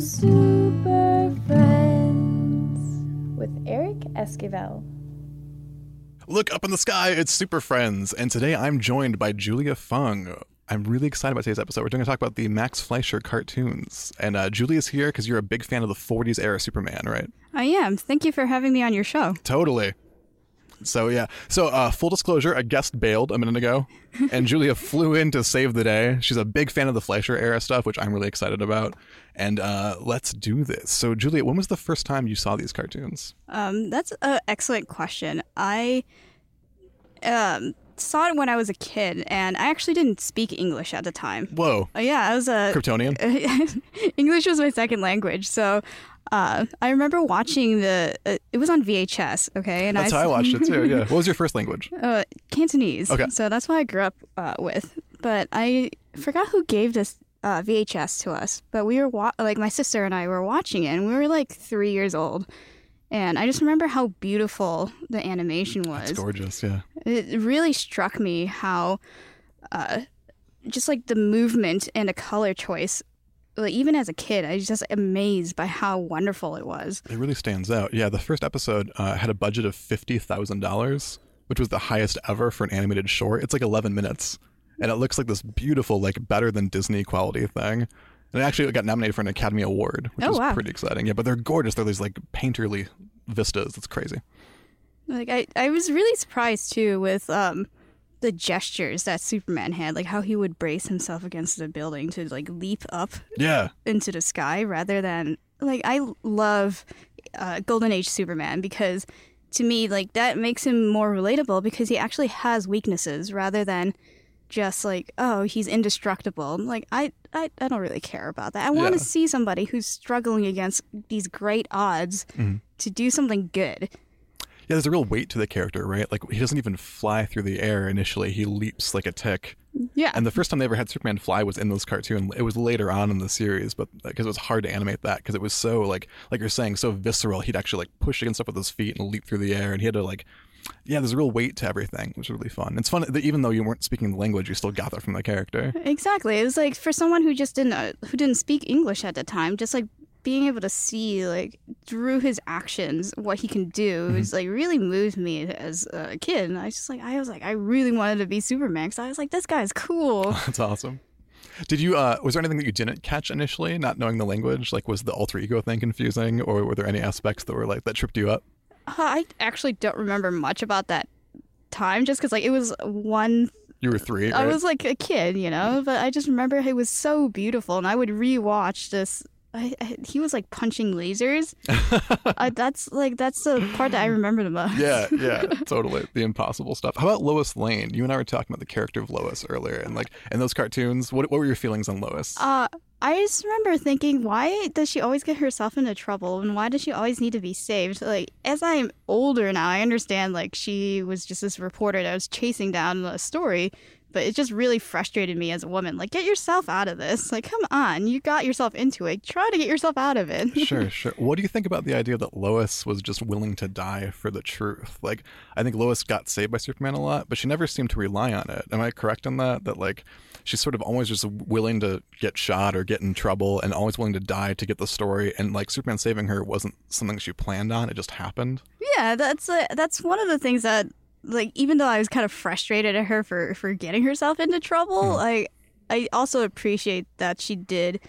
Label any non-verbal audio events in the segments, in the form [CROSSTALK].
Super Friends with Eric Esquivel. Look up in the sky, it's Super Friends, and today I'm joined by Julia Fung. I'm really excited about today's episode. We're going to talk about the Max Fleischer cartoons. And uh, Julia's here because you're a big fan of the 40s era Superman, right? I am. Thank you for having me on your show. Totally. So yeah. So uh, full disclosure, a guest bailed a minute ago, and Julia [LAUGHS] flew in to save the day. She's a big fan of the Fleischer era stuff, which I'm really excited about. And uh, let's do this. So Julia, when was the first time you saw these cartoons? Um, that's an excellent question. I um, saw it when I was a kid, and I actually didn't speak English at the time. Whoa. Uh, yeah, I was a Kryptonian. [LAUGHS] English was my second language, so uh, I remember watching the. Uh, it was on VHS, okay, and That's I, how I watched it too. Yeah. [LAUGHS] What was your first language? Uh, Cantonese. Okay. So that's what I grew up uh, with. But I forgot who gave this uh, VHS to us. But we were wa- like my sister and I were watching it, and we were like three years old. And I just remember how beautiful the animation was. It's gorgeous. Yeah. It really struck me how, uh, just like the movement and the color choice. Like even as a kid, I was just amazed by how wonderful it was. It really stands out. Yeah, the first episode uh, had a budget of fifty thousand dollars, which was the highest ever for an animated short. It's like eleven minutes, and it looks like this beautiful, like better than Disney quality thing. And it actually got nominated for an Academy Award, which Oh, is wow. pretty exciting. Yeah, but they're gorgeous. They're these like painterly vistas. It's crazy. Like I, I was really surprised too with um the gestures that Superman had, like how he would brace himself against the building to like leap up Yeah, into the sky rather than like I love uh, Golden Age Superman because to me like that makes him more relatable because he actually has weaknesses rather than just like oh he's indestructible like I I, I don't really care about that I want Yeah. to see somebody who's struggling against these great odds Mm-hmm. to do something good yeah. There's a real weight to the character, right? Like he doesn't even fly through the air initially. He leaps like a tick. yeah And the first time they ever had Superman fly was in those cartoon. It was later on in the series, but because it was hard to animate that because it was so like like you're saying so visceral. He'd actually like push against stuff with his feet and leap through the air, and he had to like yeah. There's a real weight to everything, which was really fun. It's fun that even though you weren't speaking the language, you still got that from the character. Exactly. It was like for someone who just didn't uh, who didn't speak English at the time, just like being able to see like through his actions what he can do Mm-hmm. was like really moved me as a kid. And I was just like I was like I really wanted to be Superman because I was like this guy's cool. [LAUGHS] That's awesome. Did you? uh Was there anything that you didn't catch initially, not knowing the language? Like, was the alter ego thing confusing, or were there any aspects that were like that tripped you up? Uh, I actually don't remember much about that time just because like it was one You were three. I was like a kid, you know, but I just remember it was so beautiful, and I would rewatch this. I, I, he was like punching lasers. [LAUGHS] uh, that's like that's the part that I remember the most. Yeah, yeah, [LAUGHS] totally. The impossible stuff. How about Lois Lane? You and I were talking about the character of Lois earlier, and like in those cartoons, what what were your feelings on Lois? Uh, I just remember thinking, why does she always get herself into trouble, and why does she always need to be saved? Like, as I'm older now, I understand like she was just this reporter that was chasing down a story, but it just really frustrated me as a woman. Like, get yourself out of this. Like, come on, you got yourself into it. Try to get yourself out of it. [LAUGHS] sure, sure. What do you think about the idea that Lois was just willing to die for the truth? Like, I think Lois got saved by Superman a lot, but she never seemed to rely on it. Am I correct in that? That like she's sort of always just willing to get shot or get in trouble, and always willing to die to get the story. And like Superman saving her wasn't something she planned on; it just happened. Yeah, that's uh, that's one of the things that like even though I was kind of frustrated at her for for getting herself into trouble, hmm. I I also appreciate that she did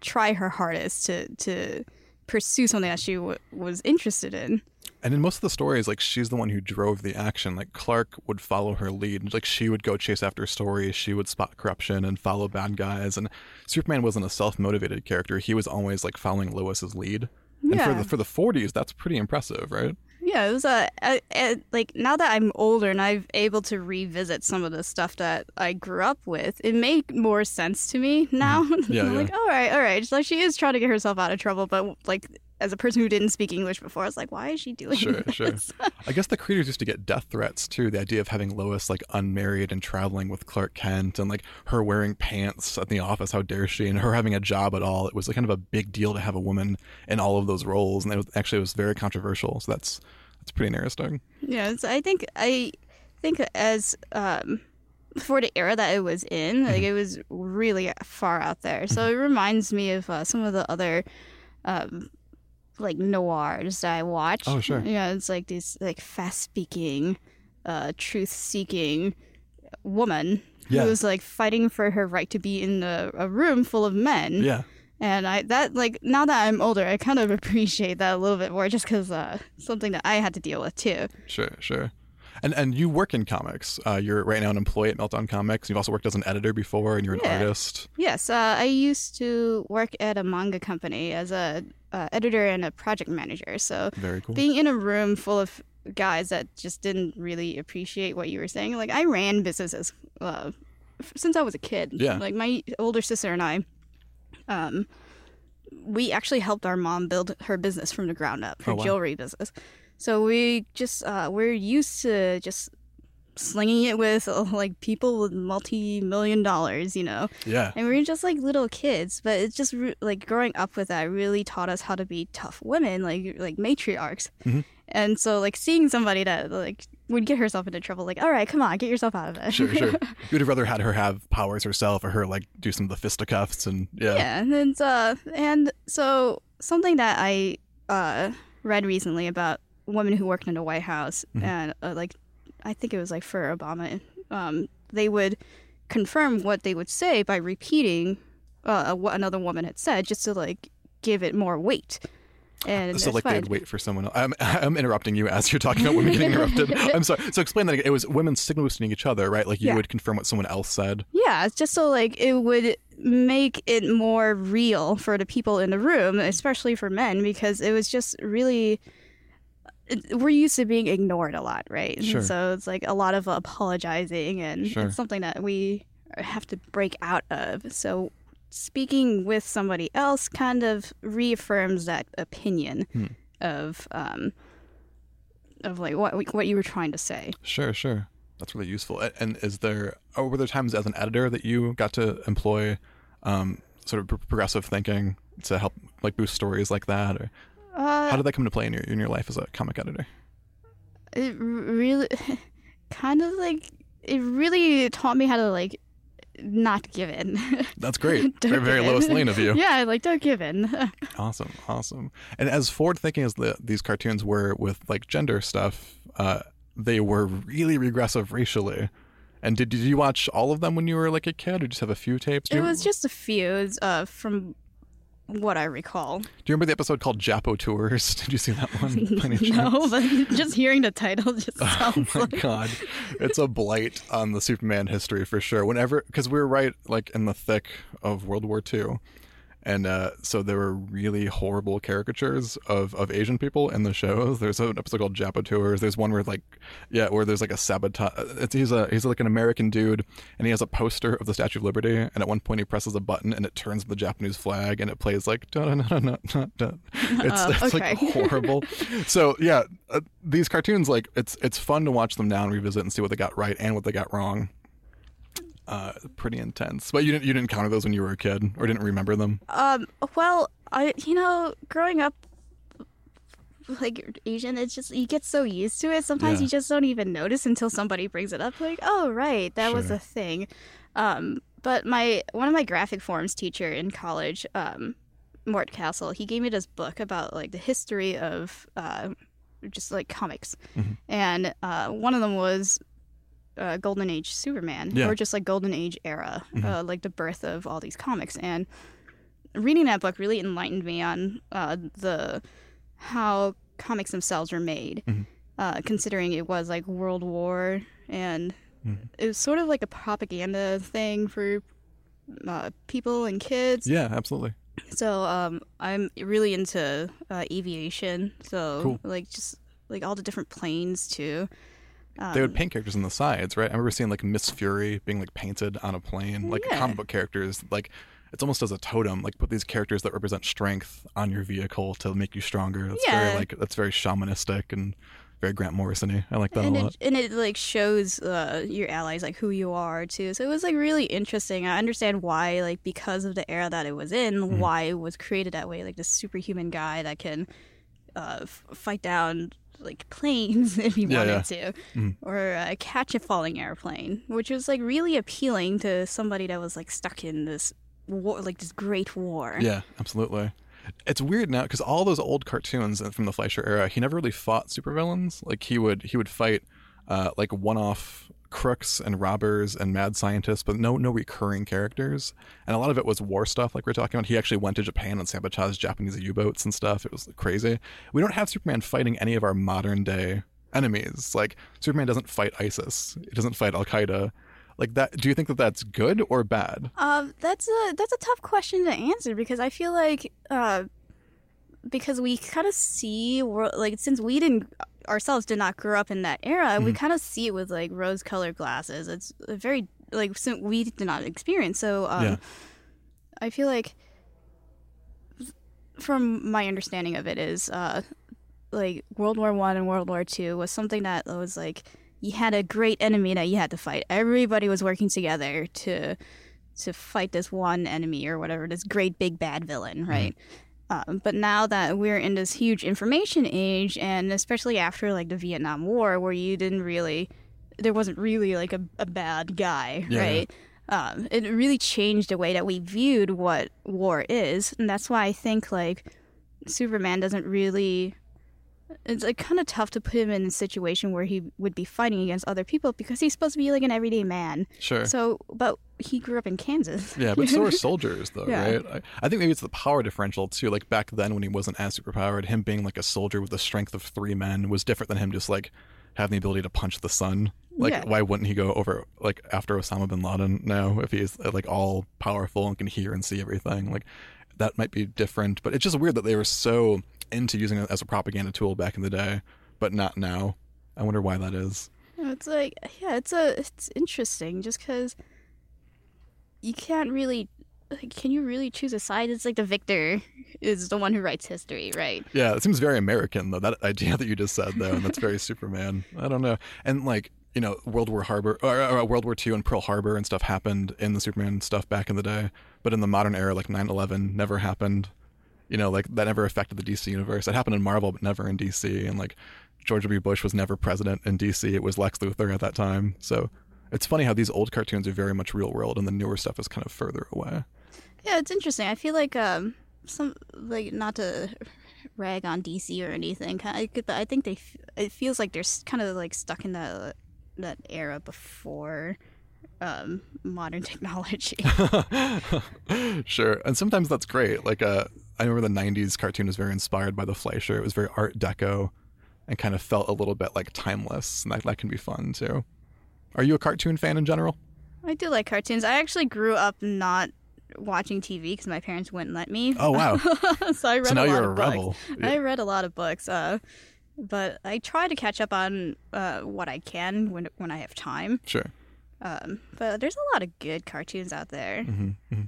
try her hardest to to pursue something that she w- was interested in. And in most of the stories, like she's the one who drove the action. Like Clark would follow her lead. Like she would go chase after stories. She would spot corruption and follow bad guys. And Superman wasn't a self-motivated character. He was always like following Lois's lead. And for the for the 40s, that's pretty impressive, right? Yeah, it was a, a, a like now that I'm older and I'm able to revisit some of the stuff that I grew up with, it made more sense to me mm-hmm. now. [LAUGHS] Yeah, I'm yeah. like, all right, all right. Like she is trying to get herself out of trouble, but like as a person who didn't speak English before, I was like, why is she doing Sure, this? sure. [LAUGHS] I guess the creators used to get death threats too. The idea of having Lois like unmarried and traveling with Clark Kent and like her wearing pants at the office, how dare she, and her having a job at all. It was like kind of a big deal to have a woman in all of those roles, and it was, actually it was very controversial. So that's that's pretty interesting. Yeah, it's, I think I think as um, for the era that it was in, like Mm-hmm. it was really far out there. So it reminds me of uh, some of the other, um, like noirs that I watch. Oh, sure. Yeah, it's like these like fast speaking, uh, truth seeking woman Yeah. who's like fighting for her right to be in a, a room full of men. Yeah. And I that like now that I'm older, I kind of [LAUGHS] appreciate that a little bit more, just because uh, something that I had to deal with too. Sure, sure. And and you work in comics. Uh, you're right now an employee at Meltdown Comics. You've also worked as an editor before, and you're an Yeah. artist. Yes, uh, I used to work at a manga company as a uh, editor and a project manager. So Very cool. being in a room full of guys that just didn't really appreciate what you were saying, like I ran businesses uh, since I was a kid. Yeah. Like my older sister and I, um, we actually helped our mom build her business from the ground up, her Oh, wow. jewelry business. So we just uh, we're used to just slinging it with [LAUGHS] like people with multi-million dollars, you know. yeah. And we were just like little kids, but it's just like growing up with that really taught us how to be tough women, like like matriarchs. Mhm. And so like seeing somebody that like would get herself into trouble, like all right, come on, get yourself out of it. Sure, sure. [LAUGHS] You'd have rather had her have powers herself, or her like do some of the fisticuffs, and yeah. yeah, and then, uh, and so something that I uh read recently about women who worked in the White House Mhm. and uh, like I think it was like for Obama, um, they would confirm what they would say by repeating uh, what another woman had said, just to like give it more weight. And So like why- they'd wait for someone else. I'm, [LAUGHS] I'm interrupting you as you're talking about women getting interrupted. [LAUGHS] I'm sorry. So explain that again. It was women signal boosting each other, right? Like you Yeah. would confirm what someone else said. Yeah, it's just so like it would make it more real for the people in the room, especially for men, because it was just really. We're used to being ignored a lot, right? Sure. So it's like a lot of apologizing, and Sure. it's something that we have to break out of. So speaking with somebody else kind of reaffirms that opinion Hmm. of um, of like what what you were trying to say. Sure, sure. That's really useful. And is there, or were there times as an editor that you got to employ um, sort of pro- progressive thinking to help like boost stories like that? Or Uh, how did that come into play in your in your life as a comic editor? it really [LAUGHS] kind of like it really taught me how to like not give in [LAUGHS] That's great. Very, very Lois. Lane of you. [LAUGHS] yeah like don't give in [LAUGHS] Awesome, awesome. And as forward thinking as the, these cartoons were with like gender stuff, uh, they were really regressive racially. And did, did you watch all of them when you were like a kid, or just have a few tapes? It you, was just a few uh from what i recall Do you remember the episode called Japoteurs? [LAUGHS] Did you see that one? [LAUGHS] no but just hearing the title just [LAUGHS] Oh my like god, it's a blight on the Superman history for sure. Whenever, because we were right like in the thick of World War II, and uh, so there were really horrible caricatures of, of Asian people in the shows. There's an episode called Japoteurs. There's one where like, yeah, where there's like a sabotage. It's, he's a he's like an American dude, and he has a poster of the Statue of Liberty. And at one point, he presses a button, and it turns the Japanese flag, and it plays like da da da da da da. It's, Oh, [LAUGHS] it's like [LAUGHS] horrible. so yeah, uh, these cartoons like it's it's fun to watch them now and revisit and see what they got right and what they got wrong. Uh, pretty intense. But you didn't you didn't encounter those when you were a kid or didn't remember them. um well i you know growing up like asian it's just you get so used to it sometimes Yeah. you just don't even notice until somebody brings it up like oh right that was a thing um but my one of my graphic forms teacher in college um mort castle he gave me this book about like the history of uh just like comics Mhm. and uh one of them was uh, golden age superman Yeah. or just like golden age era Mhm. uh, like the birth of all these comics and reading that book really enlightened me on uh, the how comics themselves were made, Mhm. uh, considering it was like World War and Mhm. it was sort of like a propaganda thing for uh, people and kids. Yeah, absolutely. So um, I'm really into uh, aviation. So Cool. like just like all the different planes too. Um, They would paint characters on the sides, right? I remember seeing like Miss Fury being like painted on a plane, like Yeah. comic book characters. Like it's almost as a totem. Like put these characters that represent strength on your vehicle to make you stronger. That's Yeah. very like that's very shamanistic and very Grant Morrison-y. I like that and a it, lot. and it like shows uh, your allies like who you are too so it was like really interesting i understand why like because of the era that it was in Mm-hmm. why it was created that way like this superhuman guy that can uh, f- fight down like planes [LAUGHS] if he Yeah, wanted yeah. to, Mhm. or uh, catch a falling airplane, which was like really appealing to somebody that was like stuck in this war, like this great war. Yeah, absolutely. It's weird now because all those old cartoons from the Fleischer era, he never really fought supervillains. Like he would he would fight uh, like one-off crooks and robbers and mad scientists, but no no recurring characters. And a lot of it was war stuff, like we are talking about. He actually went to Japan and sabotaged Japanese U-boats and stuff. It was crazy. We don't have Superman fighting any of our modern day enemies. Like Superman doesn't fight ISIS. He doesn't fight Al Qaeda. Like that. Do you think that that's good or bad? Um, that's a that's a tough question to answer because I feel like uh, because we kind of see wor- like since we didn't ourselves did not grow up in that era, we Mhm. kind of see it with like rose-colored glasses. It's a very like we did not experience. So um, Yeah. I feel like from my understanding of it is uh, like World War One and World War Two was something that was like you had a great enemy that you had to fight. Everybody was working together to to fight this one enemy or whatever, this great big bad villain, right? Um, but now that we're in this huge information age, and especially after like the Vietnam War, where you didn't really, there wasn't really like a, a bad guy, Yeah. right? Um, it really changed the way that we viewed what war is, and that's why I think like Superman doesn't really. It's like kind of tough to put him in a situation where he would be fighting against other people because he's supposed to be like an everyday man. Sure. So, but he grew up in Kansas. Yeah, but so are [LAUGHS] soldiers, though, Yeah. right? I, I think maybe it's the power differential too. Like back then, when he wasn't as superpowered, him being like a soldier with the strength of three men was different than him just like having the ability to punch the sun. Like, Yeah. why wouldn't he go over like after Osama bin Laden now if he's uh, like all powerful and can hear and see everything? Like, that might be different. But it's just weird that they were so into using it as a propaganda tool back in the day, but not now. I wonder why that is. It's like, yeah, it's a, it's interesting just because you can't really, like, can you really choose a side? It's like the victor is the one who writes history, right? Yeah, it seems very American though. That idea that you just said though, and that's very [LAUGHS] Superman. I don't know. And like you know, World War Harbor or, or World War II and Pearl Harbor and stuff happened in the Superman stuff back in the day, but in the modern era, like 9/11 never happened. You know, like that never affected the DC universe. It happened in Marvel, but never in DC. And like George W. Bush was never president in DC. It was Lex Luthor at that time. So it's funny how these old cartoons are very much real world, and the newer stuff is kind of further away. Yeah, it's interesting. I feel like, um, some, like, not to rag on DC or anything, but I think they, it feels like they're kind of like stuck in that, that era before, um, modern [LAUGHS] technology. [LAUGHS] sure. And sometimes that's great. Like uh I remember the 90s cartoon was very inspired by the Fleischer. It was very art deco and kind of felt a little bit like timeless. And that, that can be fun too. Are you a cartoon fan in general? I do like cartoons. I actually grew up not watching TV because my parents wouldn't let me. Oh, wow. [LAUGHS] so I read so now a lot you're a of books. rebel. I read a lot of books, uh, but I try to catch up on uh, what I can when when I have time. Sure. Um, but there's a lot of good cartoons out there. hmm hmm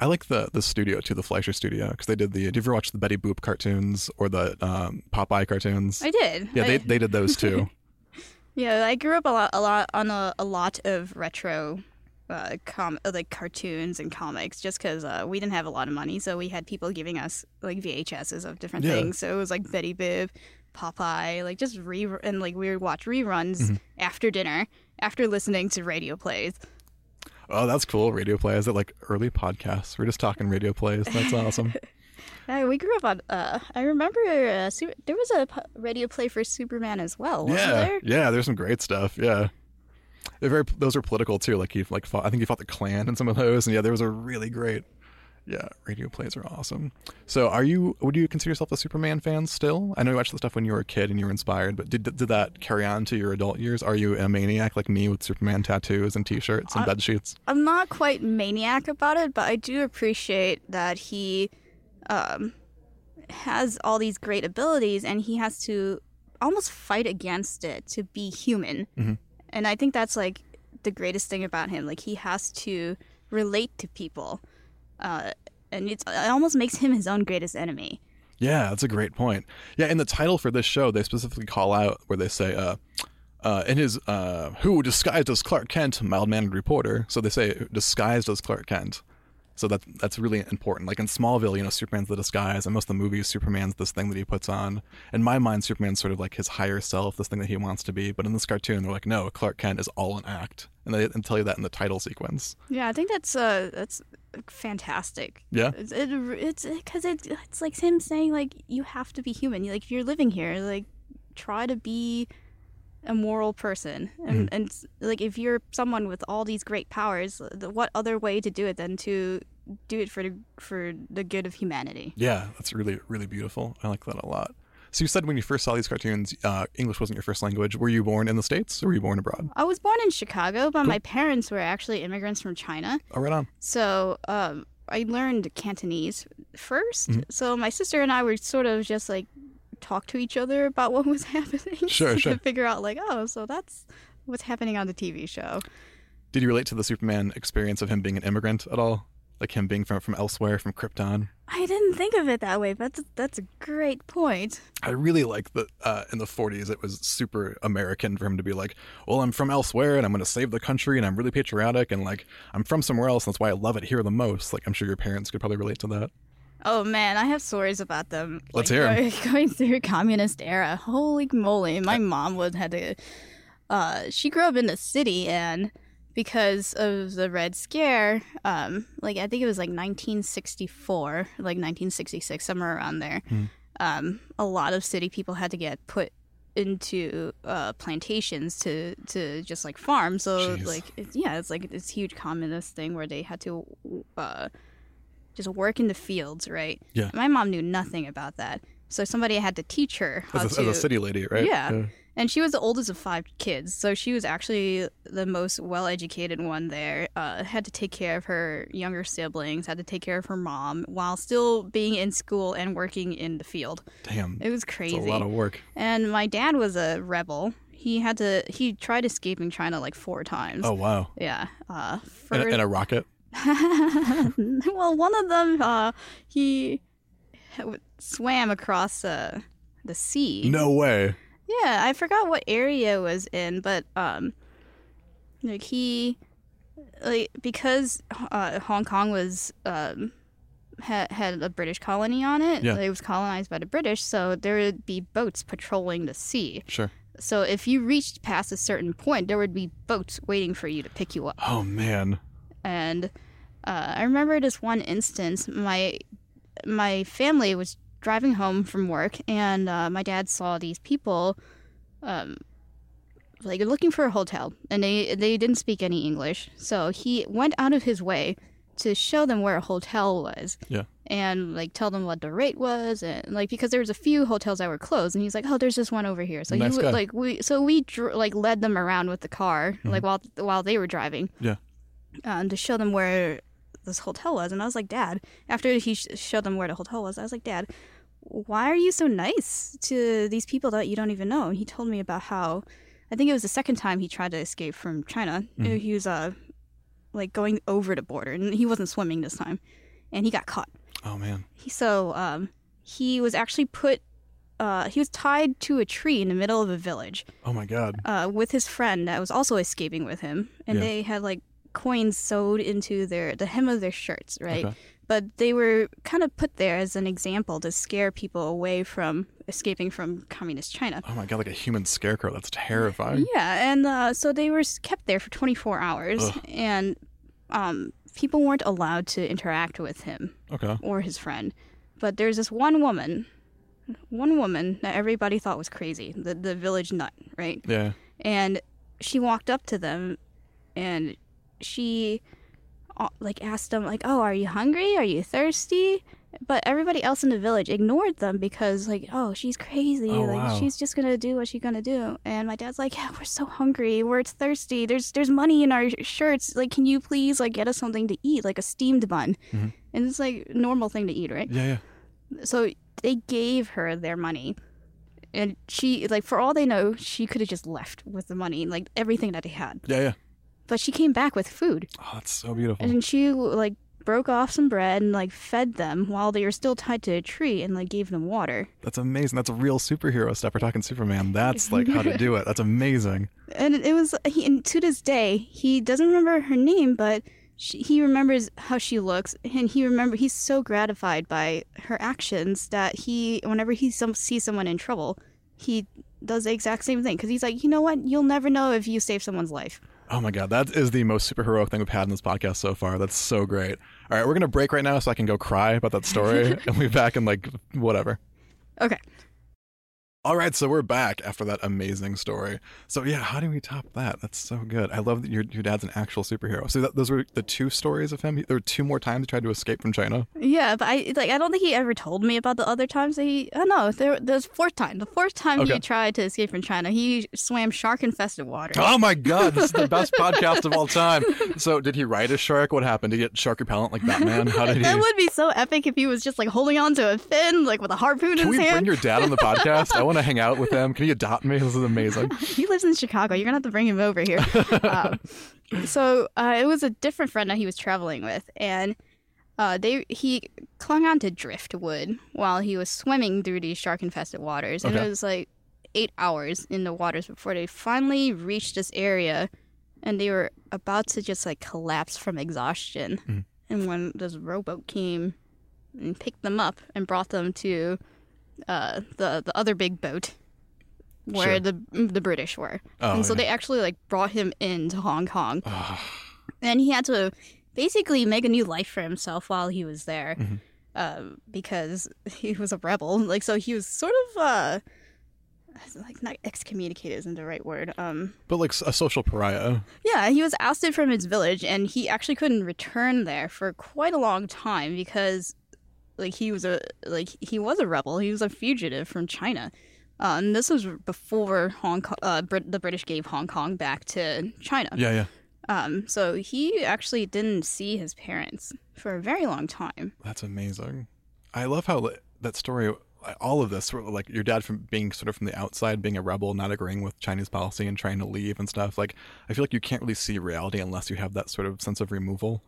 I like the the studio too, the Fleischer studio, because they did the. Did you ever watch the Betty Boop cartoons or the um, Popeye cartoons? I did. yeah, I, they they did those too. [LAUGHS] yeah, I grew up a lot, a lot on a, a lot of retro. Uh, com- uh, like cartoons and comics, just because uh, we didn't have a lot of money, so we had people giving us like VHSs of different Yeah. things. So it was like Betty Boop, Popeye, like just re and like we would watch reruns Mm-hmm. after dinner, after listening to radio plays. Oh, that's cool. Radio plays. It like early podcasts. We're just talking radio plays. That's awesome. [LAUGHS] Uh, we grew up on. Uh, I remember uh, su- there was a radio play for Superman as well. Wasn't yeah, there? yeah. There's some great stuff. Yeah, they're very. Those are political too. Like he like fought. I think he fought the Klan in some of those. And yeah, there was a really great. Yeah, radio plays are awesome. So, are you? Would you consider yourself a Superman fan still? I know you watched the stuff when you were a kid and you were inspired, but did did that carry on to your adult years? Are you a maniac like me with Superman tattoos and T-shirts and I- bed sheets? I'm not quite maniac about it, but I do appreciate that he um, has all these great abilities and he has to almost fight against it to be human. Mhm. And I think that's like the greatest thing about him. Like he has to relate to people. Uh, and it's, it almost makes him his own greatest enemy. Yeah, that's a great point. Yeah, in the title for this show, they specifically call out where they say, uh, uh, in his, uh, who disguised as Clark Kent, mild mannered reporter. So they say disguised as Clark Kent. So that that's really important. Like in Smallville, you know, Superman's the disguise, and most of the movies, Superman's this thing that he puts on. In my mind, Superman's sort of like his higher self, this thing that he wants to be. But in this cartoon, they're like, no, Clark Kent is all an act, and they and tell you that in the title sequence. Yeah, I think that's uh that's fantastic. Yeah, It's it, it's because it, it's like him saying like you have to be human. Like if you're living here, like try to be a moral person, and mm. and like if you're someone with all these great powers, what other way to do it than to do it for the for the good of humanity? yeah, that's really really beautiful. I like that a lot. So you said when you first saw these cartoons, uh, English wasn't your first language. Were you born in the states or were you born abroad? I was born in Chicago, but my parents were actually immigrants from China. Oh, right on. So um, I learned Cantonese 1st So my sister and I were sort of just like talk to each other about what was [LAUGHS] happening. Sure, to sure. figure out like, oh, so that's what's happening on the TV show. Did you relate to the Superman experience of him being an immigrant at all? Like him being from from elsewhere, from Krypton? I didn't think of it that way, but that's, that's a great point. I really like that uh, in the 40s it was super American for him to be like, well, I'm from elsewhere and I'm going to save the country and I'm really patriotic and like I'm from somewhere else and that's why I love it here the most. Like I'm sure your parents could probably relate to that. Oh man, I have stories about them. Let's like, hear 'em. [LAUGHS] Going, through communist era. Holy moly! My mom would had to. Uh, she grew up in the city, and because of the Red Scare, um, like I think it was like 1964, like 1966, somewhere around there. Hmm. Um, a lot of city people had to get put into uh, plantations to to just like farm. So Jeez. like it's, yeah, it's like this huge communist thing where they had to. Uh, just work in the fields, right? Yeah. My mom knew nothing about that. So somebody had to teach her how As a, to as a city lady, right? Yeah. And she was the oldest of five kids, so she was actually the most well-educated one there. Uh, had to take care of her younger siblings, had to take care of her mom while still being in school and working in the field. Damn. It was crazy. a lot of work. and my dad was a rebel. He had to. He tried escaping China like four times. Oh, wow. Yeah. Uh, for, In, a- in a rocket? [LAUGHS] well, one of them, uh, he swam across uh, the sea. No way. Yeah, I forgot what area it was in, but um, like he, like because uh, Hong Kong was um had had a British colony on it. Yeah. It was colonized by the British, so there would be boats patrolling the sea. Sure. So if you reached past a certain point, there would be boats waiting for you to pick you up. Oh, man. and uh, I remember this one instance. My my family was driving home from work, and uh, my dad saw these people, um, like looking for a hotel, and they they didn't speak any English. So he went out of his way to show them where a hotel was. Yeah. And like tell them what the rate was, and like because there was a few hotels that were closed, and he's like, "Oh, there's this one over here." So Nice he guy. like we so we dr- like led them around with the car, like while while they were driving Yeah. um, to show them where this hotel was. And I was like, Dad, after he sh- showed them where the hotel was, I was like, Dad, why are you so nice to these people that you don't even know? And he told me about how, I think it was the second time he tried to escape from China. He was uh, like going over the border, and he wasn't swimming this time, and he got caught. Oh, man. He, so um, he was actually put. Uh, he was tied to a tree in the middle of a village Oh, my God. uh, with his friend that was also escaping with him, and Yeah. they had like coins sewed into their the hem of their shirts, right? Okay. But they were kind of put there as an example to scare people away from escaping from communist China. Oh, my God. Like a human scarecrow. That's terrifying. Yeah, and uh, so they were kept there for 24 hours, Ugh. and um, people weren't allowed to interact with him Okay. or his friend. But there's this one woman, one woman that everybody thought was crazy, the the village nut, right? Yeah. and she walked up to them and she uh, like asked them like oh are you hungry? Are you thirsty? But everybody else in the village ignored them because like oh she's crazy. Oh, like wow. she's just gonna do what she's gonna do. And my dad's like yeah we're so hungry. We're thirsty. There's there's money in our shirts. Like can you please like get us something to eat like a steamed bun? Mhm. and it's like normal thing to eat right? Yeah, yeah. so they gave her their money. And she like for all they know she could have just left with the money like everything that they had. Yeah, yeah. But she came back with food Oh, that's so beautiful. and she like broke off some bread and like fed them while they were still tied to a tree and like gave them water That's amazing. That's a real superhero stuff. We're talking Superman. That's like how to do it. That's amazing. and it was he and to this day he doesn't remember her name but she, he remembers how she looks, and he remember he's so gratified by her actions that he, whenever he some, sees someone in trouble, he does the exact same thing because he's like, you know what, you'll never know if you save someone's life. Oh my god, that is the most superheroic thing we've had in this podcast so far. That's so great. All right, we're gonna break right now so I can go cry about that story, [LAUGHS] and we'll be back in like whatever. Okay. All right, so we're back after that amazing story. So yeah, how do we top that? That's so good. I love that your your dad's an actual superhero. So that, those were the two stories of him. There were two more times he tried to escape from China. Yeah, but I like I don't think he ever told me about the other times that he. Oh no, there there's fourth time. The fourth time Okay. he tried to escape from China, he swam shark infested water. Oh my god, this is the best [LAUGHS] podcast of all time. So did he ride a shark? What happened? Did he get shark repellent like Batman? How did [LAUGHS] he? That would be so epic if he was just like holding on to a fin, like with a harpoon Can in we bring your dad on the podcast? [LAUGHS] Want to hang out with him. Can he adopt me? This is amazing. [LAUGHS] he lives in Chicago. You're gonna have to bring him over here. um, [LAUGHS] so uh, it was a different friend that he was traveling with, and uh, they he clung on to driftwood while he was swimming through these shark-infested waters, and Okay. it was like eight hours in the waters before they finally reached this area, and they were about to just like collapse from exhaustion. Mhm. And when this rowboat came and picked them up and brought them to uh, the the other big boat where Sure. the the British were. Oh, and so yeah. they actually like brought him into Hong Kong, and he had to basically make a new life for himself while he was there, Mhm. uh, because [LAUGHS] he was a rebel. Like so, he was sort of uh, like not excommunicated isn't the right word. Um, but like a social pariah. yeah, he was ousted from his village, and he actually couldn't return there for quite a long time because, like, he was a like he was a rebel. He was a fugitive from China. Uh, and this was before Hong Kong, uh, Brit- the British gave Hong Kong back to China. Yeah, yeah. Um, so he actually didn't see his parents for a very long time. That's amazing. I love how li- that story, all of this, like your dad from being sort of from the outside, being a rebel, not agreeing with Chinese policy and trying to leave and stuff. Like, I feel like you can't really see reality unless you have that sort of sense of removal.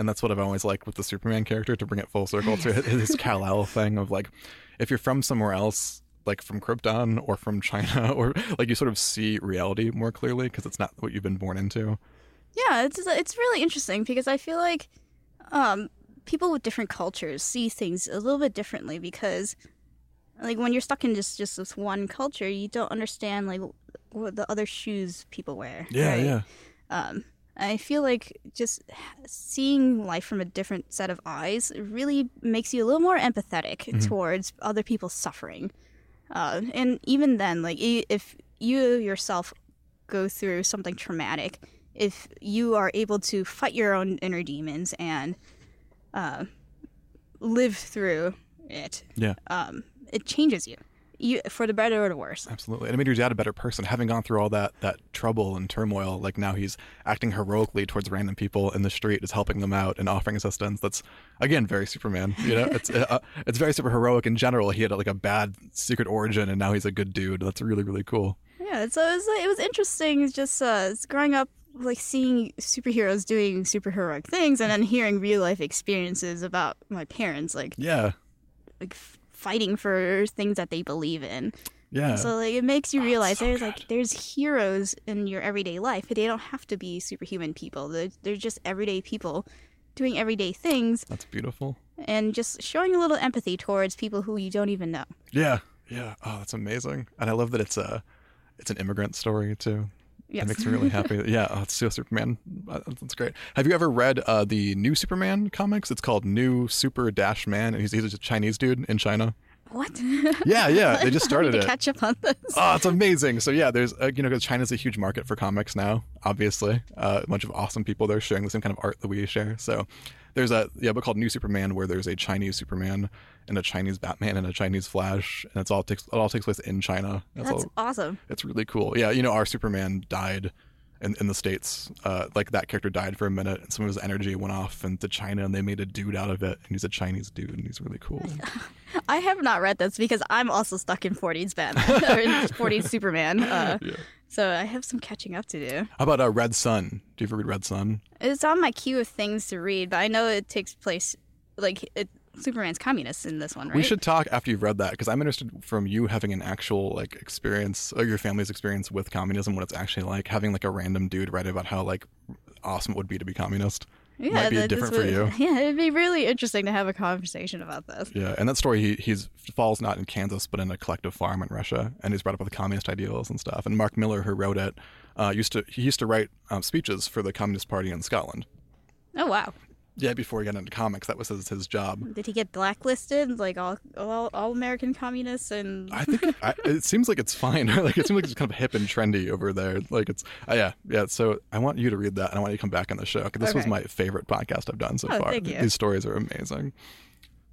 And that's what I've always liked with the Superman character to bring it full circle to his Kal El [LAUGHS] thing of like, if you're from somewhere else, like from Krypton or from China, [LAUGHS] or like you sort of see reality more clearly because it's not what you've been born into. Yeah, it's it's really interesting because I feel like um, people with different cultures see things a little bit differently because like when you're stuck in just just this one culture, you don't understand like what the other shoes people wear. right? yeah. Um, I feel like just seeing life from a different set of eyes really makes you a little more empathetic Mhm. towards other people's suffering. Uh, and even then, like if you yourself go through something traumatic, if you are able to fight your own inner demons and uh, live through it, Yeah. um, it changes you, you for the better or the worse. Absolutely. And it made your dad a better person. Having gone through all that that trouble and turmoil, like now he's acting heroically towards random people in the street, is helping them out and offering assistance. That's again very Superman. You know, it's uh, it's very super heroic in general. He had like a bad secret origin, and now he's a good dude. That's really really cool. Yeah, so it was it was interesting. Just uh, growing up, like seeing superheroes doing superheroic things, and then hearing real life experiences about my parents, like Yeah, like f- fighting for things that they believe in. yeah. So like it makes you Oh, realize so there's good. like there's heroes in your everyday life. They don't have to be superhuman people. They're, they're just everyday people doing everyday things That's beautiful. and just showing a little empathy towards people who you don't even know. Yeah, yeah. Oh, that's amazing. And I love that it's a it's an immigrant story too. Yes. It makes me really [LAUGHS] happy. Yeah, oh, it's still Superman. Uh, That's great. Have you ever read uh, the new Superman comics? It's called New Super Dash Man, and he's, he's a Chinese dude in China. What? Yeah, yeah. They just [LAUGHS] started it. catch up on this. Oh, it's amazing. So yeah, there's uh, you know 'cause China's a huge market for comics now. Obviously, uh, a bunch of awesome people there sharing the same kind of art that we share. So there's a yeah book called New Superman where there's a Chinese Superman and a Chinese Batman and a Chinese Flash, and it's all takes it all takes place in China. It's That's all- awesome. it's really cool. Yeah, you know, our Superman died in, in the States. Uh, like that character died for a minute and some of his energy went off into China and they made a dude out of it. And he's a Chinese dude and he's really cool. [LAUGHS] I have not read this because I'm also stuck in 40s Batman [LAUGHS] or in 40s Superman. Uh, [LAUGHS] Yeah. So I have some catching up to do. How about uh, Red Son? Do you ever read Red Son? It's on my queue of things to read, but I know it takes place like it, Superman's communist in this one, right? We should talk after you've read that because I'm interested from you having an actual like experience or your family's experience with communism, what it's actually like, having like a random dude write about how like awesome it would be to be communist. Yeah, might be that- different for you. [LAUGHS] Yeah, it'd be really interesting to have a conversation about this. Yeah, and that story, he he's falls not in Kansas, but in a collective farm in Russia, and he's brought up with communist ideals and stuff. And Mark Millar, who wrote it, uh, used to he used to write um, speeches for the Communist Party in Scotland. Oh wow! Yeah, before he got into comics, that was his, his job. Did he get blacklisted like all all, all American communists and? I think it, I, it seems like it's fine. [LAUGHS] like it seems like it's kind of hip and trendy over there. Like it's uh, yeah yeah. So I want you to read that, and I want you to come back on the show because this was my favorite podcast I've done so Oh, far. thank you. These stories are amazing.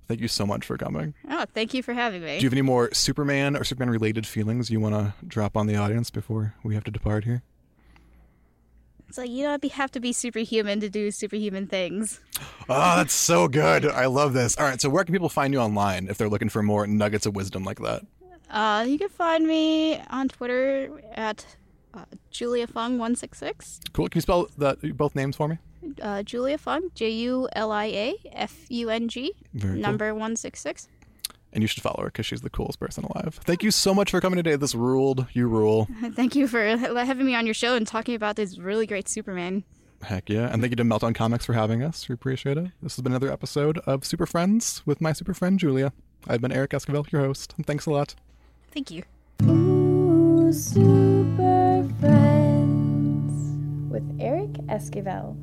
Thank you so much for coming. Oh, thank you for having me. Do you have any more Superman or Superman related feelings you want to drop on the audience before we have to depart here? It's like you don't have to be superhuman to do superhuman things. Oh, that's so good. I love this. All right, so where can people find you online if they're looking for more nuggets of wisdom like that? Uh, you can find me on Twitter at uh, Julia Fung one six six. Cool. Can you spell that both names for me? Uh, Julia Fung J U L I A F U N G cool. number one six six. And you should follow her because she's the coolest person alive. Thank you so much for coming today. This ruled. You rule. [LAUGHS] Thank you for [LAUGHS] having me on your show and talking about this really great Superman. Heck yeah. And thank you to Meltdown Comics for having us. We appreciate it. This has been another episode of Super Friends with my super friend Julia. I've been Eric Esquivel, your host. And thanks a lot. Thank you. Ooh, super friends with Eric Esquivel.